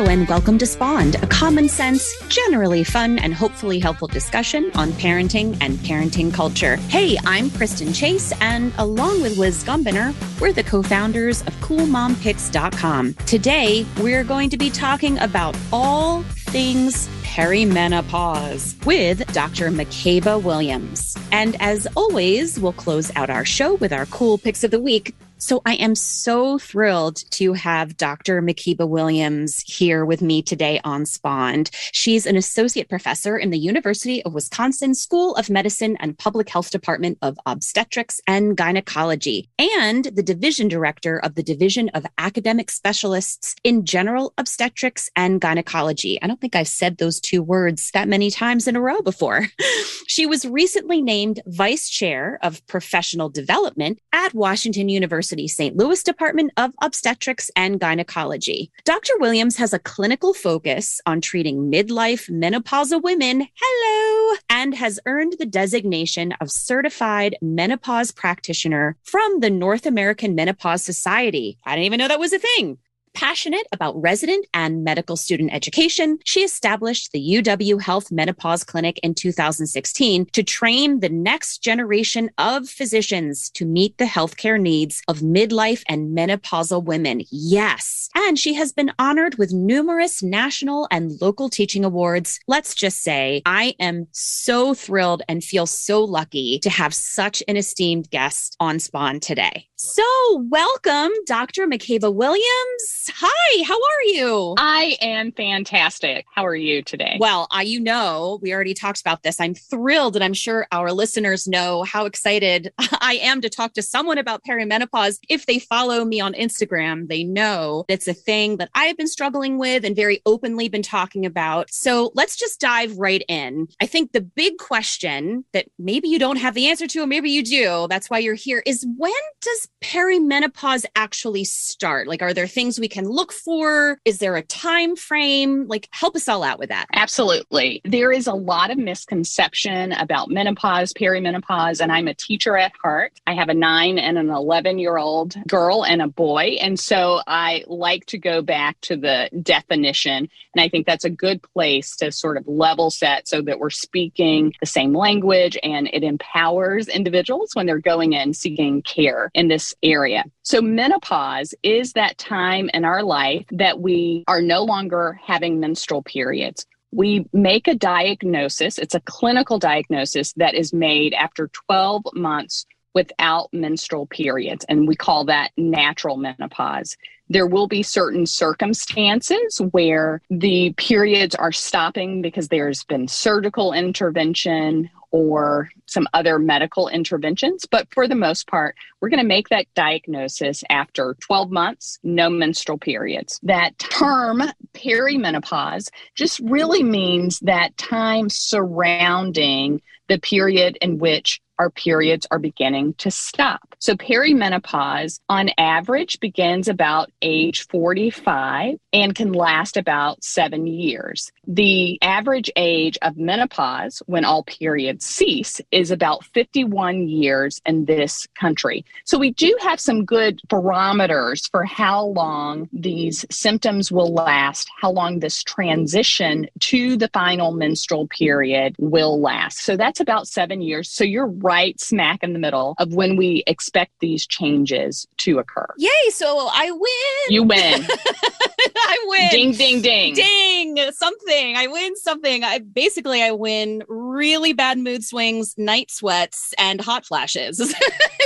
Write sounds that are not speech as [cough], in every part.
And welcome to Spawned, a common sense, generally fun, and hopefully helpful discussion on parenting and parenting culture. Hey, I'm Kristen Chase, and along with Liz Gumbiner, we're the co founders of CoolMomPicks.com. Today, we're going to be talking about all things perimenopause with Dr. Makeba Williams. And as always, we'll close out our show with our cool picks of the week. So I am so thrilled to have Dr. Makeba Williams here with me today on Spawned. She's an associate professor in the University of Wisconsin School of Medicine and Public Health Department of Obstetrics and Gynecology, and the division director of the Division of Academic Specialists in General Obstetrics and Gynecology. I don't think I've said those two words that many times in a row before. [laughs] she was recently named vice chair of professional development at Washington University University St. Louis Department of Obstetrics and Gynecology. Dr. Williams has a clinical focus on treating midlife menopausal women, hello, and has earned the designation of certified menopause practitioner from the North American Menopause Society. I didn't even know that was a thing. Passionate about resident and medical student education, she established the UW Health Menopause Clinic in 2016 to train the next generation of physicians to meet the healthcare needs of midlife and menopausal women. Yes. And she has been honored with numerous national and local teaching awards. Let's just say I am so thrilled and feel so lucky to have such an esteemed guest on Spawned today. So, welcome, Dr. Makeba Williams. Hi, how are you? I am fantastic. How are you today? Well, I, you know, we already talked about this. I'm thrilled, and I'm sure our listeners know how excited [laughs] I am to talk to someone about perimenopause. If they follow me on Instagram, they know it's a thing that I've been struggling with and very openly been talking about. So, let's just dive right in. I think the big question that maybe you don't have the answer to, or maybe you do, that's why you're here, is when does perimenopause actually start? Like, are there things we can look for? Is there a time frame? Like, help us all out with that. Absolutely. There is a lot of misconception about menopause, perimenopause, and I'm a teacher at heart. I have a nine and an 11 year old girl and a boy. And so I like to go back to the definition. And I think that's a good place to sort of level set so that we're speaking the same language and it empowers individuals when they're going in seeking care in this area. So, menopause is that time in our life that we are no longer having menstrual periods. We make a diagnosis, it's a clinical diagnosis that is made after 12 months without menstrual periods, and we call that natural menopause. There will be certain circumstances where the periods are stopping because there's been surgical intervention or some other medical interventions. But for the most part, we're going to make that diagnosis after 12 months, no menstrual periods. That term, perimenopause, just really means that time surrounding the period in which our periods are beginning to stop. So, perimenopause on average begins about age 45 and can last about seven years. The average age of menopause when all periods cease is about 51 years in this country. So, we do have some good barometers for how long these symptoms will last, how long this transition to the final menstrual period will last. So, that's about seven years. So, you're right smack in the middle of when we expect these changes to occur. Yay! So I win. You win. [laughs] I win. Ding, ding, ding. Ding. Something. I win something. I basically I win really bad mood swings, night sweats, and hot flashes. [laughs]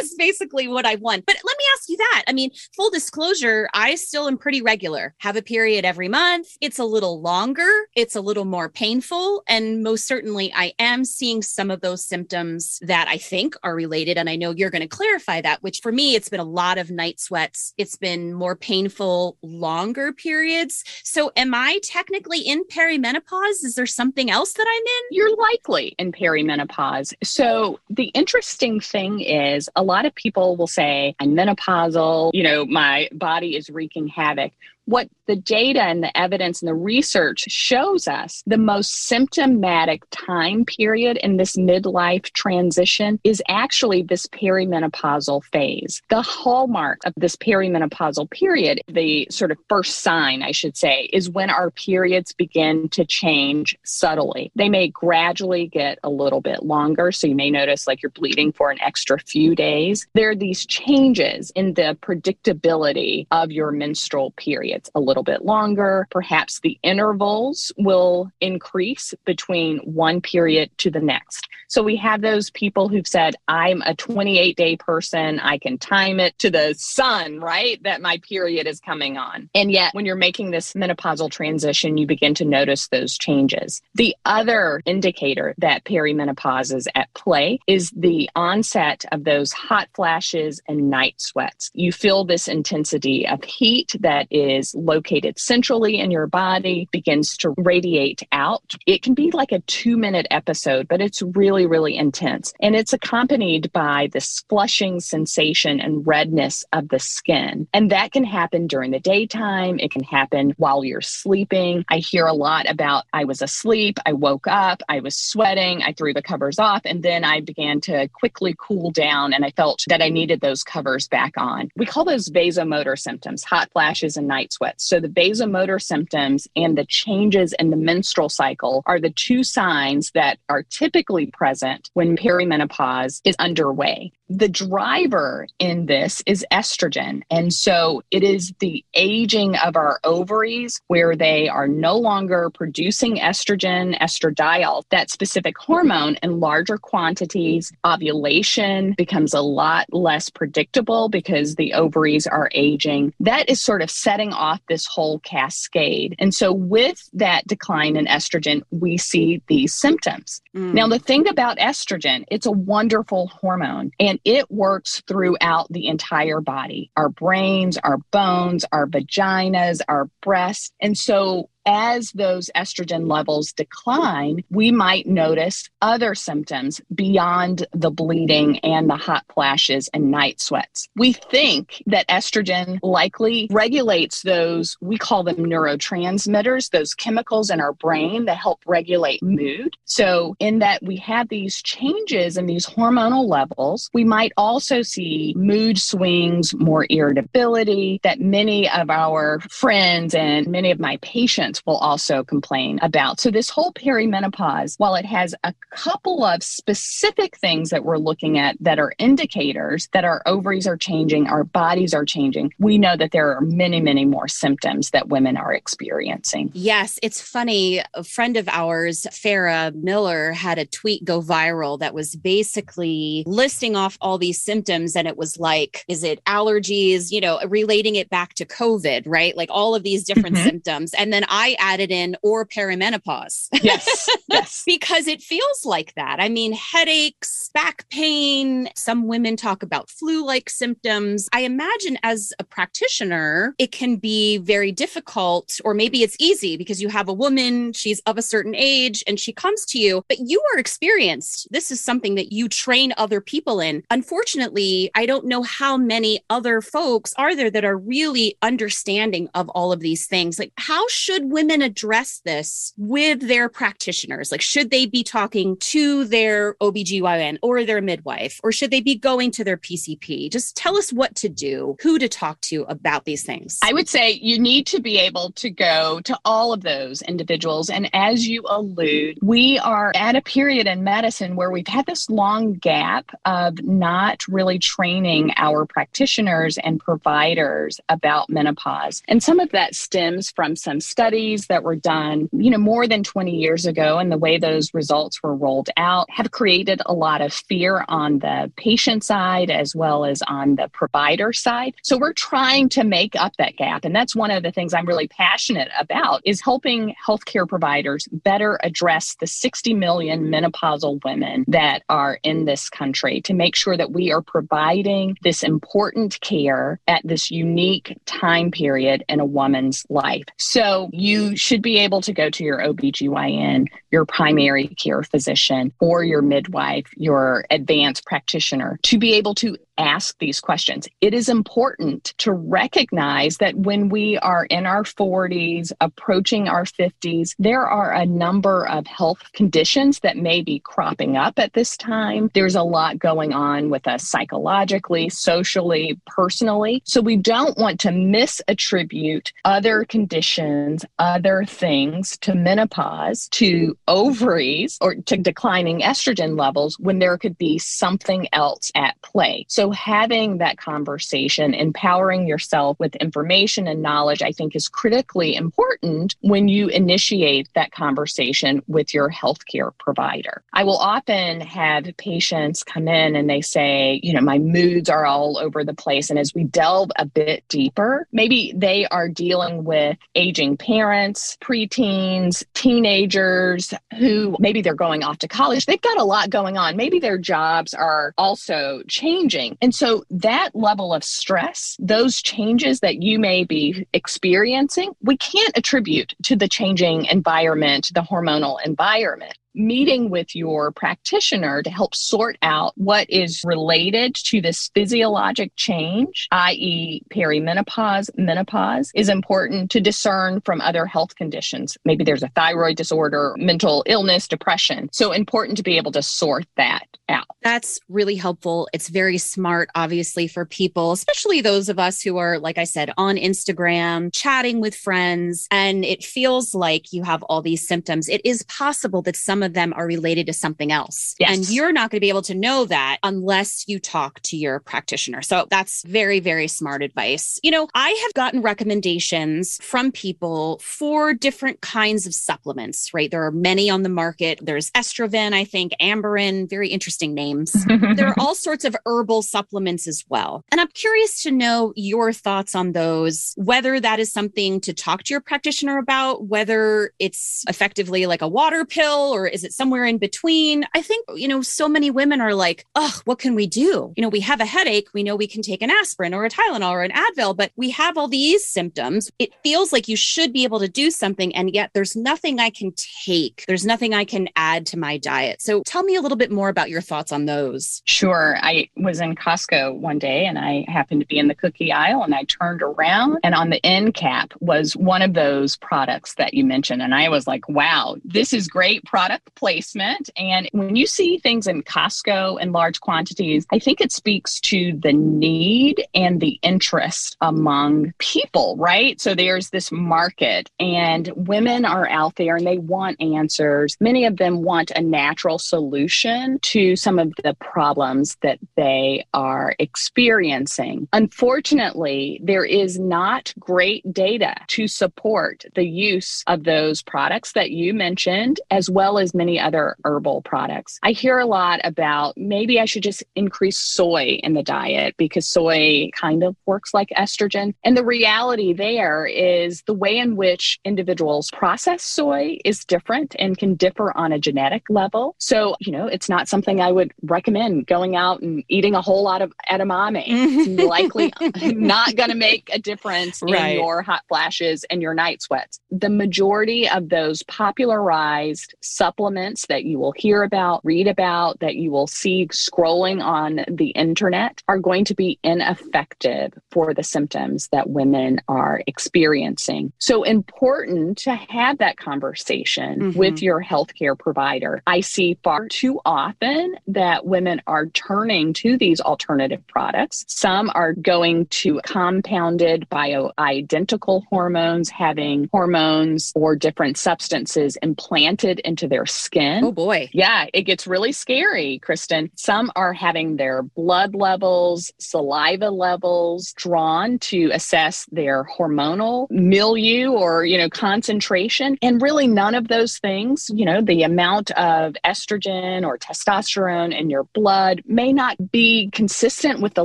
is basically what I've won. But let me ask you that. I mean, full disclosure, I still am pretty regular. Have a period every month. It's a little longer. It's a little more painful. And most certainly I am seeing some of those symptoms that I think are related. And I know you're going to clarify that, which for me, it's been a lot of night sweats. It's been more painful, longer periods. So am I technically in perimenopause? Is there something else that I'm in? You're likely in perimenopause. So the interesting thing is a lot of people will say, I'm menopausal, you know, my body is wreaking havoc. What the data and the evidence and the research shows us, the most symptomatic time period in this midlife transition is actually this perimenopausal phase. The hallmark of this perimenopausal period, the sort of first sign, I should say, is when our periods begin to change subtly. They may gradually get a little bit longer. So you may notice like you're bleeding for an extra few days. There are these changes in the predictability of your menstrual periods a little bit longer. Perhaps the intervals will increase between one period to the next. So we have those people who've said, I'm a 28 day person. I can time it to the sun, right? That my period is coming on. And yet, when you're making this menopausal transition, you begin to notice those changes. The other indicator that perimenopause is at play is the onset of those hot flashes and night sweats. You feel this intensity of heat that is located centrally in your body, begins to radiate out. It can be like a two minute episode, but it's really, really intense. And it's accompanied by this flushing sensation and redness of the skin. And that can happen during the daytime. It can happen while you're sleeping. I hear a lot about I was asleep, I woke up, I was sweating, I threw the covers off, and then I began to quickly cool down and I felt that I needed those covers back on. We call those vasomotor symptoms, hot flashes and night sweats. So the vasomotor symptoms and the changes in the menstrual cycle are the two signs that are typically present when perimenopause is underway the driver in this is estrogen. And so it is the aging of our ovaries where they are no longer producing estrogen, estradiol, that specific hormone in larger quantities. Ovulation becomes a lot less predictable because the ovaries are aging. That is sort of setting off this whole cascade. And so with that decline in estrogen, we see these symptoms. Mm. Now, the thing about estrogen, it's a wonderful hormone. And it works throughout the entire body our brains, our bones, our vaginas, our breasts. And so as those estrogen levels decline, we might notice other symptoms beyond the bleeding and the hot flashes and night sweats. We think that estrogen likely regulates those, we call them neurotransmitters, those chemicals in our brain that help regulate mood. So, in that we have these changes in these hormonal levels, we might also see mood swings, more irritability that many of our friends and many of my patients will also complain about. So, this whole perimenopause, while it has a couple of specific things that we're looking at that are indicators that our ovaries are changing, our bodies are changing, we know that there are many, many more symptoms that women are experiencing. Yes, it's funny. A friend of ours, Farah Miller, had a tweet go viral that was basically listing off all these symptoms. And it was like, is it allergies, you know, relating it back to COVID, right? Like all of these different mm-hmm. symptoms. And then I I added in or perimenopause. Yes. [laughs] Yes. because it feels like that. I mean, headaches, back pain, some women talk about flu like symptoms. I imagine as a practitioner, it can be very difficult, or maybe it's easy because you have a woman, she's of a certain age, and she comes to you, but you are experienced. This is something that you train other people in. Unfortunately, I don't know how many other folks are there that are really understanding of all of these things. Like, how should women address this with their practitioners? Like, should they be talking to their OBGYN or their midwife, or should they be going to their PCP? Just tell us what to do, who to talk to about these things. I would say you need to be able to go to all of those individuals. And as you allude, we are at a period in medicine where we've had this long gap of not really training our practitioners and providers about menopause. And some of that stems from some studies studies that were done, you know, more than 20 years ago and the way those results were rolled out have created a lot of fear on the patient side as well as on the provider side. So we're trying to make up that gap. And that's one of the things I'm really passionate about is helping healthcare providers better address the 60 million menopausal women that are in this country to make sure that we are providing this important care at this unique time period in a woman's life. So you should be able to go to your OBGYN, your primary care physician, or your midwife, your advanced practitioner to be able to ask these questions. It is important to recognize that when we are in our 40s, approaching our 50s, there are a number of health conditions that may be cropping up at this time. There's a lot going on with us psychologically, socially, personally. So we don't want to misattribute other conditions, other things to menopause, to ovaries, or to declining estrogen levels when there could be something else at play. So having that conversation, empowering yourself with information and knowledge, I think is critically important when you initiate that conversation with your healthcare provider. I will often have patients come in and they say, you know, my moods are all over the place. And as we delve a bit deeper, maybe they are dealing with aging parents, preteens, teenagers who maybe they're going off to college. They've got a lot going on. Maybe their jobs are also changing. And so that level of stress, those changes that you may be experiencing, we can't attribute to the changing environment, the hormonal environment meeting with your practitioner to help sort out what is related to this physiologic change, i.e., perimenopause, menopause, is important to discern from other health conditions. Maybe there's a thyroid disorder, mental illness, depression. So important to be able to sort that out. That's really helpful. It's very smart, obviously, for people, especially those of us who are, like I said, on Instagram, chatting with friends, and it feels like you have all these symptoms. It is possible that some of them are related to something else. Yes. And you're not going to be able to know that unless you talk to your practitioner. So that's very, very smart advice. You know, I have gotten recommendations from people for different kinds of supplements, right? There are many on the market. There's Estroven, I think, Amberen, very interesting names. [laughs] there are all sorts of herbal supplements as well. And I'm curious to know your thoughts on those, whether that is something to talk to your practitioner about, whether it's effectively like a water pill or is it somewhere in between? I think, you know, so many women are like, oh, what can we do? You know, we have a headache. We know we can take an aspirin or a Tylenol or an Advil, but we have all these symptoms. It feels like you should be able to do something. And yet there's nothing I can take. There's nothing I can add to my diet. So tell me a little bit more about your thoughts on those. Sure. I was in Costco one day and I happened to be in the cookie aisle and I turned around and on the end cap was one of those products that you mentioned. And I was like, wow, this is great product placement. And when you see things in Costco in large quantities, I think it speaks to the need and the interest among people, right? So there's this market, and women are out there and they want answers. Many of them want a natural solution to some of the problems that they are experiencing. Unfortunately, there is not great data to support the use of those products that you mentioned, as well as many other herbal products. I hear a lot about maybe I should just increase soy in the diet because soy kind of works like estrogen. And the reality there is the way in which individuals process soy is different and can differ on a genetic level. So, you know, it's not something I would recommend going out and eating a whole lot of edamame. it's [laughs] likely not going to make a difference right. in your hot flashes and your night sweats. The majority of those popularized supplements that you will hear about, read about, that you will see scrolling on the internet are going to be ineffective for the symptoms that women are experiencing. So important to have that conversation mm-hmm. with your healthcare provider. I see far too often that women are turning to these alternative products. Some are going to compounded bioidentical hormones, having hormones or different substances implanted into their skin. Oh boy. Yeah, it gets really scary, Kristen. Some are having their blood levels, saliva levels drawn to assess their hormonal milieu or, you know, concentration. And really none of those things, you know, the amount of estrogen or testosterone in your blood may not be consistent with the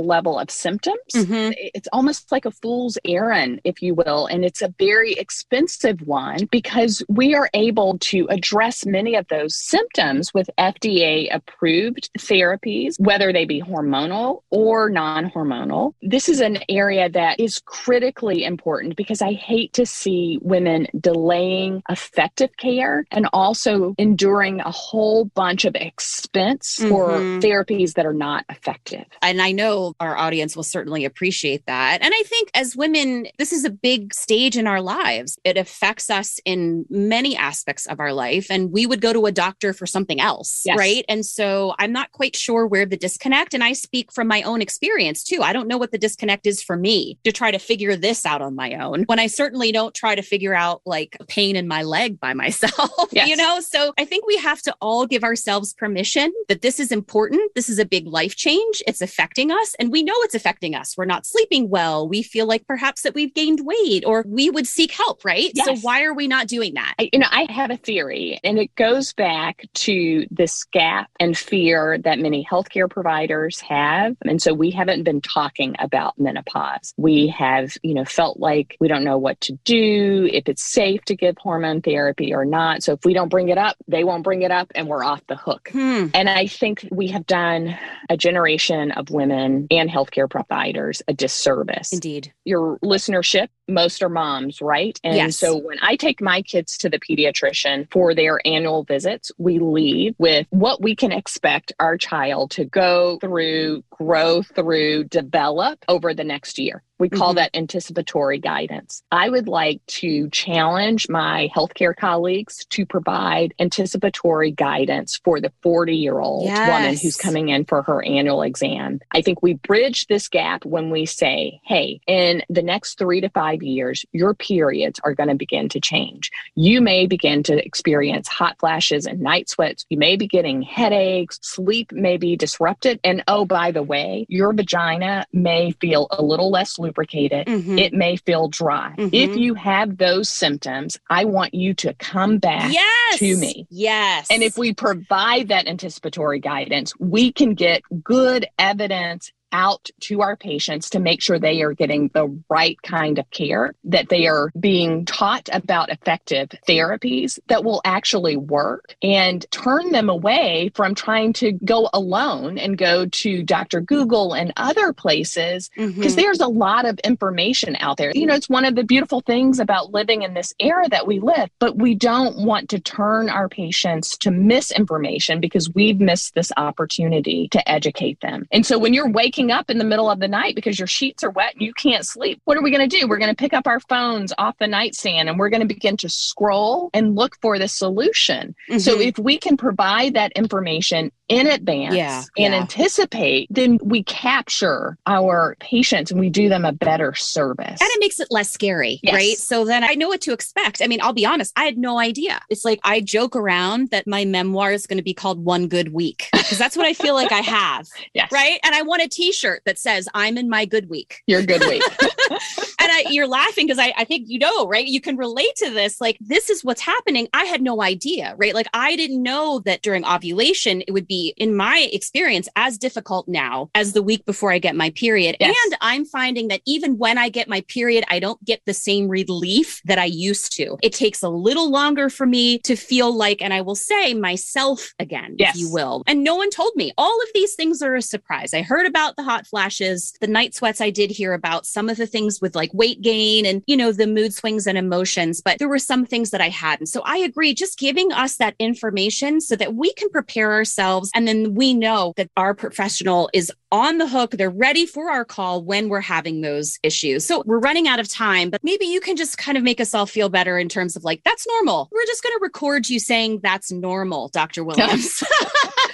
level of symptoms. Mm-hmm. It's almost like a fool's errand, if you will. And it's a very expensive one because we are able to address many any of those symptoms with FDA approved therapies, whether they be hormonal or non hormonal. This is an area that is critically important because I hate to see women delaying effective care and also enduring a whole bunch of expense mm-hmm. for therapies that are not effective. And I know our audience will certainly appreciate that. And I think as women, this is a big stage in our lives. It affects us in many aspects of our life. And we would go to a doctor for something else, yes. right? And so I'm not quite sure where the disconnect, and I speak from my own experience too. I don't know what the disconnect is for me to try to figure this out on my own when I certainly don't try to figure out like a pain in my leg by [laughs] myself, yes. you know? So I think we have to all give ourselves permission that this is important. This is a big life change. It's affecting us and we know it's affecting us. We're not sleeping well. We feel like perhaps that we've gained weight or we would seek help, right? Yes. So why are we not doing that? I, you know, I have a theory and it goes back to this gap and fear that many healthcare providers have. And so we haven't been talking about menopause. We have, you know, felt like we don't know what to do, if it's safe to give hormone therapy or not. So if we don't bring it up, they won't bring it up and we're off the hook. Hmm. And I think we have done a generation of women and healthcare providers a disservice. Indeed. Your listenership, most are moms, right? And yes. so when I take my kids to the pediatrician for their annual visits, we leave with what we can expect our child to go through, grow through, develop over the next year. We call mm-hmm. that anticipatory guidance. I would like to challenge my healthcare colleagues to provide anticipatory guidance for the 40 year old yes. woman who's coming in for her annual exam. I think we bridge this gap when we say, hey, in the next three to five years, your periods are going to begin to change. You may begin to experience hot flashes and night sweats. You may be getting headaches. Sleep may be disrupted. And oh, by the way, your vagina may feel a little less loose lubricated, mm-hmm. it may feel dry. Mm-hmm. If you have those symptoms, I want you to come back yes. to me. Yes. And if we provide that anticipatory guidance, we can get good evidence out to our patients to make sure they are getting the right kind of care, that they are being taught about effective therapies that will actually work and turn them away from trying to go alone and go to Dr. Google and other places because mm-hmm. there's a lot of information out there. You know, it's one of the beautiful things about living in this era that we live, but we don't want to turn our patients to misinformation because we've missed this opportunity to educate them. And so when you're waking waking up in the middle of the night because your sheets are wet and you can't sleep. What are we going to do? We're going to pick up our phones off the nightstand and we're going to begin to scroll and look for the solution. Mm-hmm. So if we can provide that information in advance yeah, and yeah. anticipate, then we capture our patients and we do them a better service. And it makes it less scary, yes. right? So then I know what to expect. I mean, I'll be honest, I had no idea. It's like I joke around that my memoir is going to be called One Good Week because that's what I feel like I have. [laughs] yes. Right. And I want a t shirt that says, I'm in my good week. Your good week. [laughs] and I, you're laughing because I, I think you know, right? You can relate to this. Like, this is what's happening. I had no idea, right? Like, I didn't know that during ovulation, it would be in my experience, as difficult now as the week before I get my period. Yes. And I'm finding that even when I get my period, I don't get the same relief that I used to. It takes a little longer for me to feel like, and I will say myself again, yes. if you will. And no one told me. All of these things are a surprise. I heard about the hot flashes, the night sweats I did hear about, some of the things with like weight gain and, you know, the mood swings and emotions, but there were some things that I hadn't. So I agree, just giving us that information so that we can prepare ourselves and then we know that our professional is on the hook. They're ready for our call when we're having those issues. So we're running out of time, but maybe you can just kind of make us all feel better in terms of like, that's normal. We're just going to record you saying that's normal, Dr. Williams. [laughs]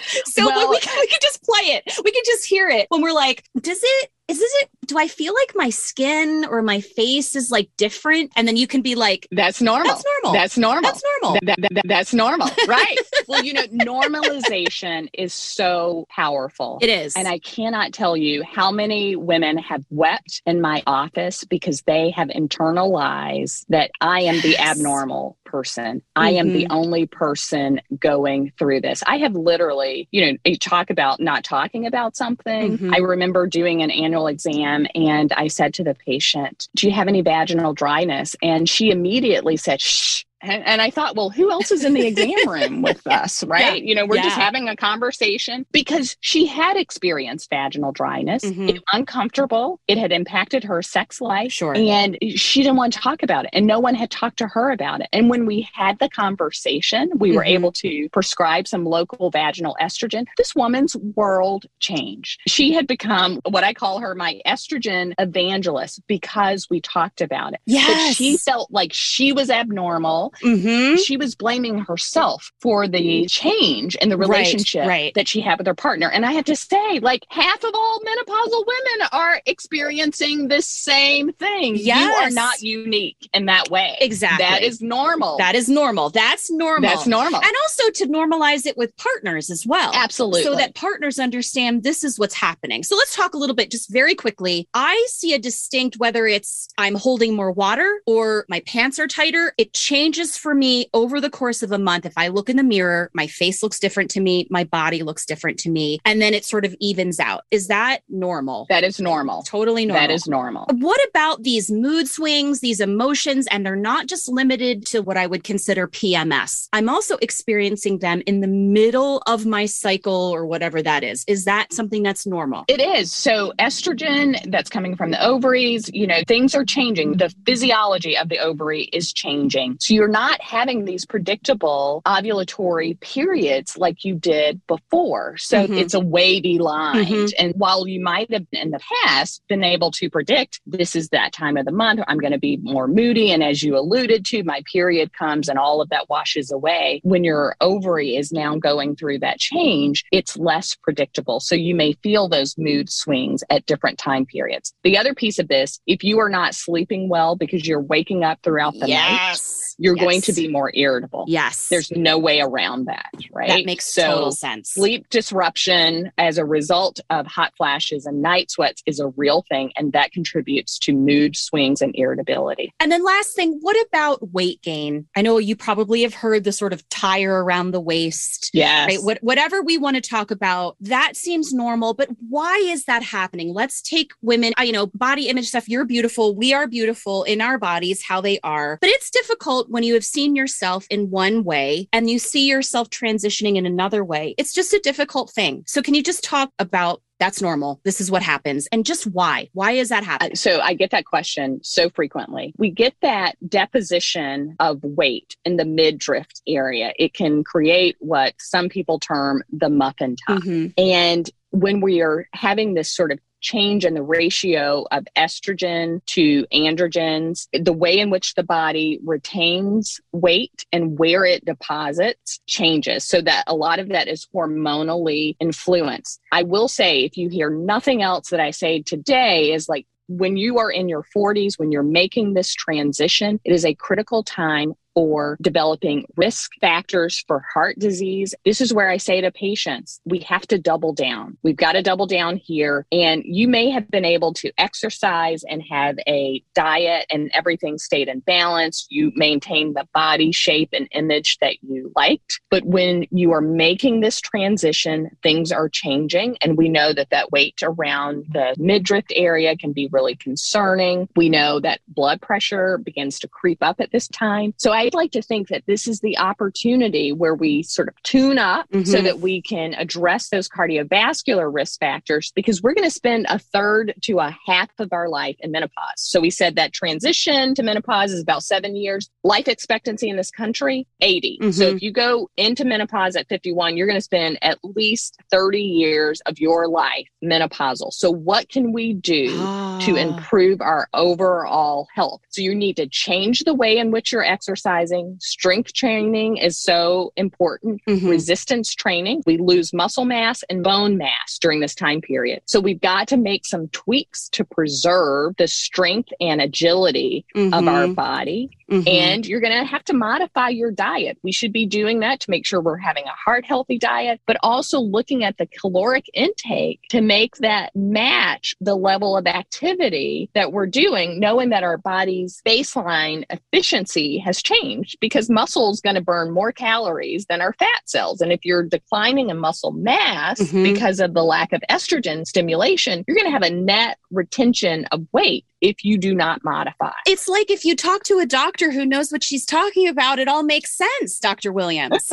[laughs] so well, we, can, we can just play it. We can just hear it when we're like, does it is this it do i feel like my skin or my face is like different? And then you can be like that's normal. That's normal. That's normal. That's normal. That, that, that, that's normal. [laughs] Right. Well you know normalization is so powerful. It is. And i cannot tell you how many women have wept in my office because they have internalized that i am the abnormal person i mm-hmm. am the mm-hmm. only person going through this i have literally you know you talk about not talking about something mm-hmm. i remember doing an annual exam and I said to the patient, Do you have any vaginal dryness? And she immediately said, Shh, And, and, I thought, well, who else is in the exam [laughs] room with us, right? Yeah. You know, we're yeah. just having a conversation because she had experienced vaginal dryness. Mm-hmm. It uncomfortable. It had impacted her sex life. Sure. And she didn't want to talk about it. And no one had talked to her about it. And when we had the conversation, we mm-hmm. were able to prescribe some local vaginal estrogen. This woman's world changed. She had become what I call her my estrogen evangelist because we talked about it. Yes. But she felt like she was abnormal. Mm-hmm. She was blaming herself for the change in the relationship right, right. that she had with her partner. And I had to say, like, half of all menopausal women are experiencing this same thing. Yes. You are not unique in that way. Exactly. That is normal. That is normal. That's normal. That's normal. And also to normalize it with partners as well. Absolutely. So that partners understand this is what's happening. So let's talk a little bit just very quickly. I see a distinct, whether it's I'm holding more water or my pants are tighter, it changes for me over the course of a month. If I look in the mirror, my face looks different to me, my body looks different to me, and then it sort of evens out. Is that normal? That is normal. Totally normal. That is normal. What about these mood swings, these emotions, and they're not just limited to what I would consider PMS? I'm also experiencing them in the middle of my cycle or whatever that is. Is that something that's normal? It is. So, estrogen that's coming from the ovaries, you know, things are changing. The physiology of the ovary is changing. So, you're not having these predictable ovulatory periods like you did before. So, mm-hmm. it's a wavy line. Mm-hmm. And while you might have in the past been able to predict this is that time of the month, I'm going to be more moody. And as you alluded to, my period comes and all of that washes away. When your ovary is now going through that change, it's less predictable. So you may feel those mood swings at different time periods. The other piece of this, if you are not sleeping well because you're waking up throughout the yes. night, you're yes. going to be more irritable. Yes. There's no way around that, right? That makes so total sense. Sleep disruption as a result of hot flashes and night sweats is a real thing, and that contributes to mood swings and irritability. And then, last thing, what about weight gain? I know you probably have heard the sort of tire around the waist. Yes. Right? What, whatever we want to talk about, that seems normal, but why is that happening? Let's take women, you know, body image stuff. You're beautiful. We are beautiful in our bodies, how they are. But it's difficult when you have seen yourself in one way and you see yourself transitioning in another way. It's just a difficult thing. So, can you just talk about that's normal. This is what happens. And just why? Why is that happening? So I get that question so frequently. We get that deposition of weight in the midriff area. It can create what some people term the muffin top. Mm-hmm. And when we are having this sort of change in the ratio of estrogen to androgens, the way in which the body retains weight and where it deposits changes so that a lot of that is hormonally influenced. I will say, if you hear nothing else that I say today, is like when you are in your 40s, when you're making this transition, it is a critical time for developing risk factors for heart disease. This is where I say to patients, we have to double down. We've got to double down here. And you may have been able to exercise and have a diet and everything stayed in balance. You maintain the body shape and image that you liked. But when you are making this transition, things are changing. And we know that that weight around the midriff area can be really concerning. We know that blood pressure begins to creep up at this time. So I I'd like to think that this is the opportunity where we sort of tune up mm-hmm. so that we can address those cardiovascular risk factors because we're going to spend a third to a half of our life in menopause. So we said that transition to menopause is about seven years. Life expectancy in this country, 80. Mm-hmm. So if you go into menopause at 51, you're going to spend at least 30 years of your life menopausal. So what can we do to ah. improve our overall health? So you need to change the way in which you're exercising exercising. Strength training is so important. Mm-hmm. Resistance training. We lose muscle mass and bone mass during this time period. So we've got to make some tweaks to preserve the strength and agility mm-hmm. of our body. Mm-hmm. And you're going to have to modify your diet. We should be doing that to make sure we're having a heart healthy diet, but also looking at the caloric intake to make that match the level of activity that we're doing, knowing that our body's baseline efficiency has changed because muscle is going to burn more calories than our fat cells. And if you're declining in muscle mass mm-hmm. because of the lack of estrogen stimulation, you're going to have a net retention of weight if you do not modify. It's like if you talk to a doctor who knows what she's talking about, it all makes sense, Dr. Williams.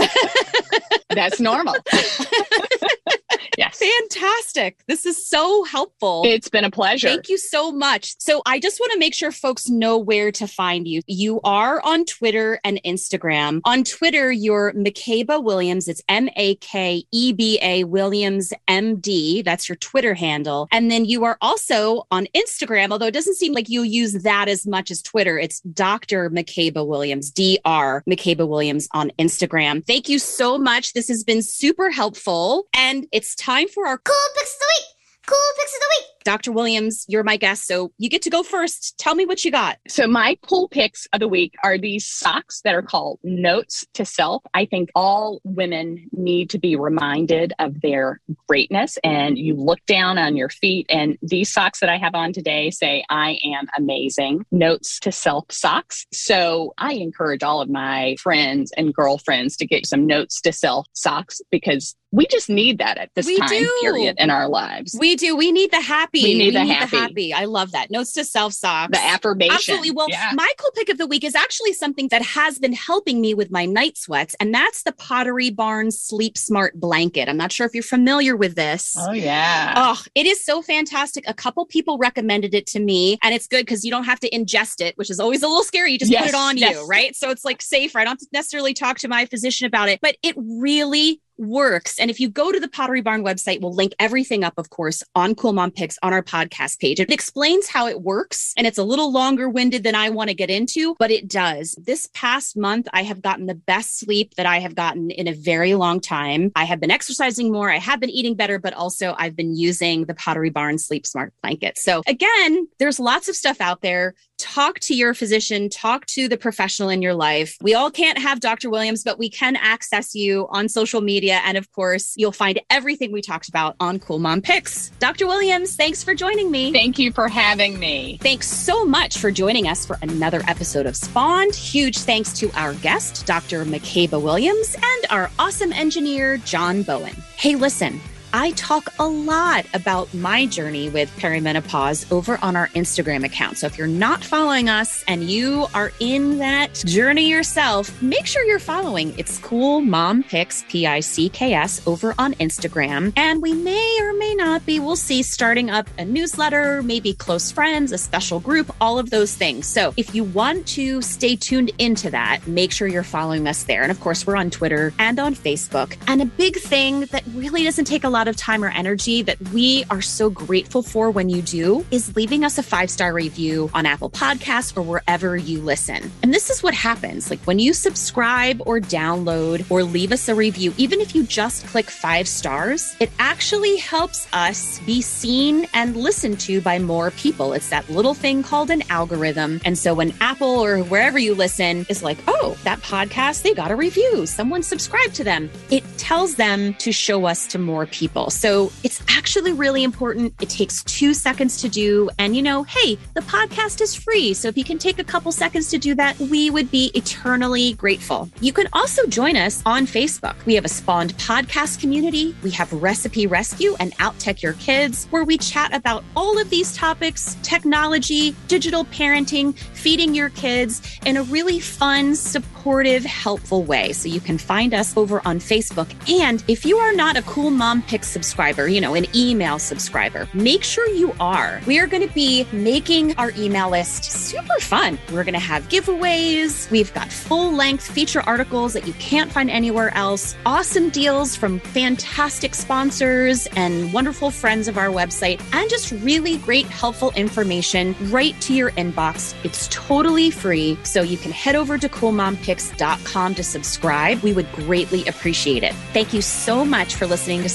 [laughs] That's normal. [laughs] [laughs] yes. Fantastic. This is so helpful. It's been a pleasure. Thank you so much. So, I just want to make sure folks know where to find you. You are on Twitter and Instagram. On Twitter, you're Makeba Williams. It's M A K E B A Williams M D. That's your Twitter handle. And then you are also on Instagram, although it doesn't seem like you use that as much as Twitter. It's Dr. Makeba Williams, Dr. Makeba Williams on Instagram. Thank you so much. This has been super helpful. And it's time for our cool picks of the week. Cool picks of the week. Dr. Williams, you're my guest, so you get to go first. Tell me what you got. So, my cool picks of the week are these socks that are called Notes to Self. I think all women need to be reminded of their greatness. And you look down on your feet, and these socks that I have on today say, I am amazing. Notes to Self socks. So, I encourage all of my friends and girlfriends to get some Notes to Self socks because we just need that at this We time do. period in our lives. We do. We need the happy. We need the happy. I love that. Notes to self socks. the affirmation. Absolutely. Well, Yeah. my cool pick of the week is actually something that has been helping me with my night sweats, and that's the Pottery Barn Sleep Smart blanket. I'm not sure if you're familiar with this. Oh yeah. Oh, it is so fantastic. A couple people recommended it to me, and it's good because you don't have to ingest it, which is always a little scary. You just put it on yes. you, right? So it's like safer. I don't have to necessarily talk to my physician about it, but it really works. And if you go to the Pottery Barn website, we'll link everything up, of course, on Cool Mom Picks on our podcast page. It explains how it works, and it's a little longer winded than I want to get into, but it does. This past month, I have gotten the best sleep that I have gotten in a very long time. I have been exercising more, I have been eating better, but also I've been using the Pottery Barn Sleep Smart blanket. So, again, there's lots of stuff out there. Talk to your physician, talk to the professional in your life. We all can't have Dr. Williams, but we can access you on social media. And of course, you'll find everything we talked about on Cool Mom Picks. Dr. Williams, thanks for joining me. Thank you for having me. Thanks so much for joining us for another episode of Spawned. Huge thanks to our guest, Dr. Makeba Williams, and our awesome engineer, John Bowen. Hey, listen. I talk a lot about my journey with perimenopause over on our Instagram account. So if you're not following us and you are in that journey yourself, make sure you're following. It's Cool Mom Picks, P I C K S, over on Instagram. And we may or may not be, we'll see, starting up a newsletter, maybe close friends, a special group, all of those things. So if you want to stay tuned into that, make sure you're following us there. And of course, we're on Twitter and on Facebook. And a big thing that really doesn't take a lot of time or energy that we are so grateful for when you do is leaving us a five star review on Apple Podcasts or wherever you listen. And this is what happens like when you subscribe or download or leave us a review, even if you just click five stars, it actually helps us be seen and listened to by more people. It's that little thing called an algorithm. And so when Apple or wherever you listen is like, oh, that podcast, they got a review, someone subscribed to them, it tells them to show us to more people. So it's actually really important. It takes two seconds to do. And you know, hey, the podcast is free. So if you can take a couple seconds to do that, we would be eternally grateful. You can also join us on Facebook. We have a spawned podcast community. We have Recipe Rescue and Outtech Your Kids, where we chat about all of these topics technology, digital parenting, feeding your kids in a really fun, supportive, helpful way. So you can find us over on Facebook. And if you are not a Cool Mom Pick subscriber, you know, an email subscriber, make sure you are. We are going to be making our email list super fun. We're going to have giveaways. We've got full length feature articles that you can't find anywhere else, awesome deals from fantastic sponsors and wonderful friends of our website, and just really great, helpful information right to your inbox. It's totally free. So you can head over to coolmompicks.com to subscribe. We would greatly appreciate it. Thank you so much for listening to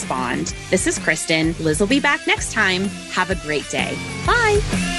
This is Kristen. Liz will be back next time. Have a great day. Bye.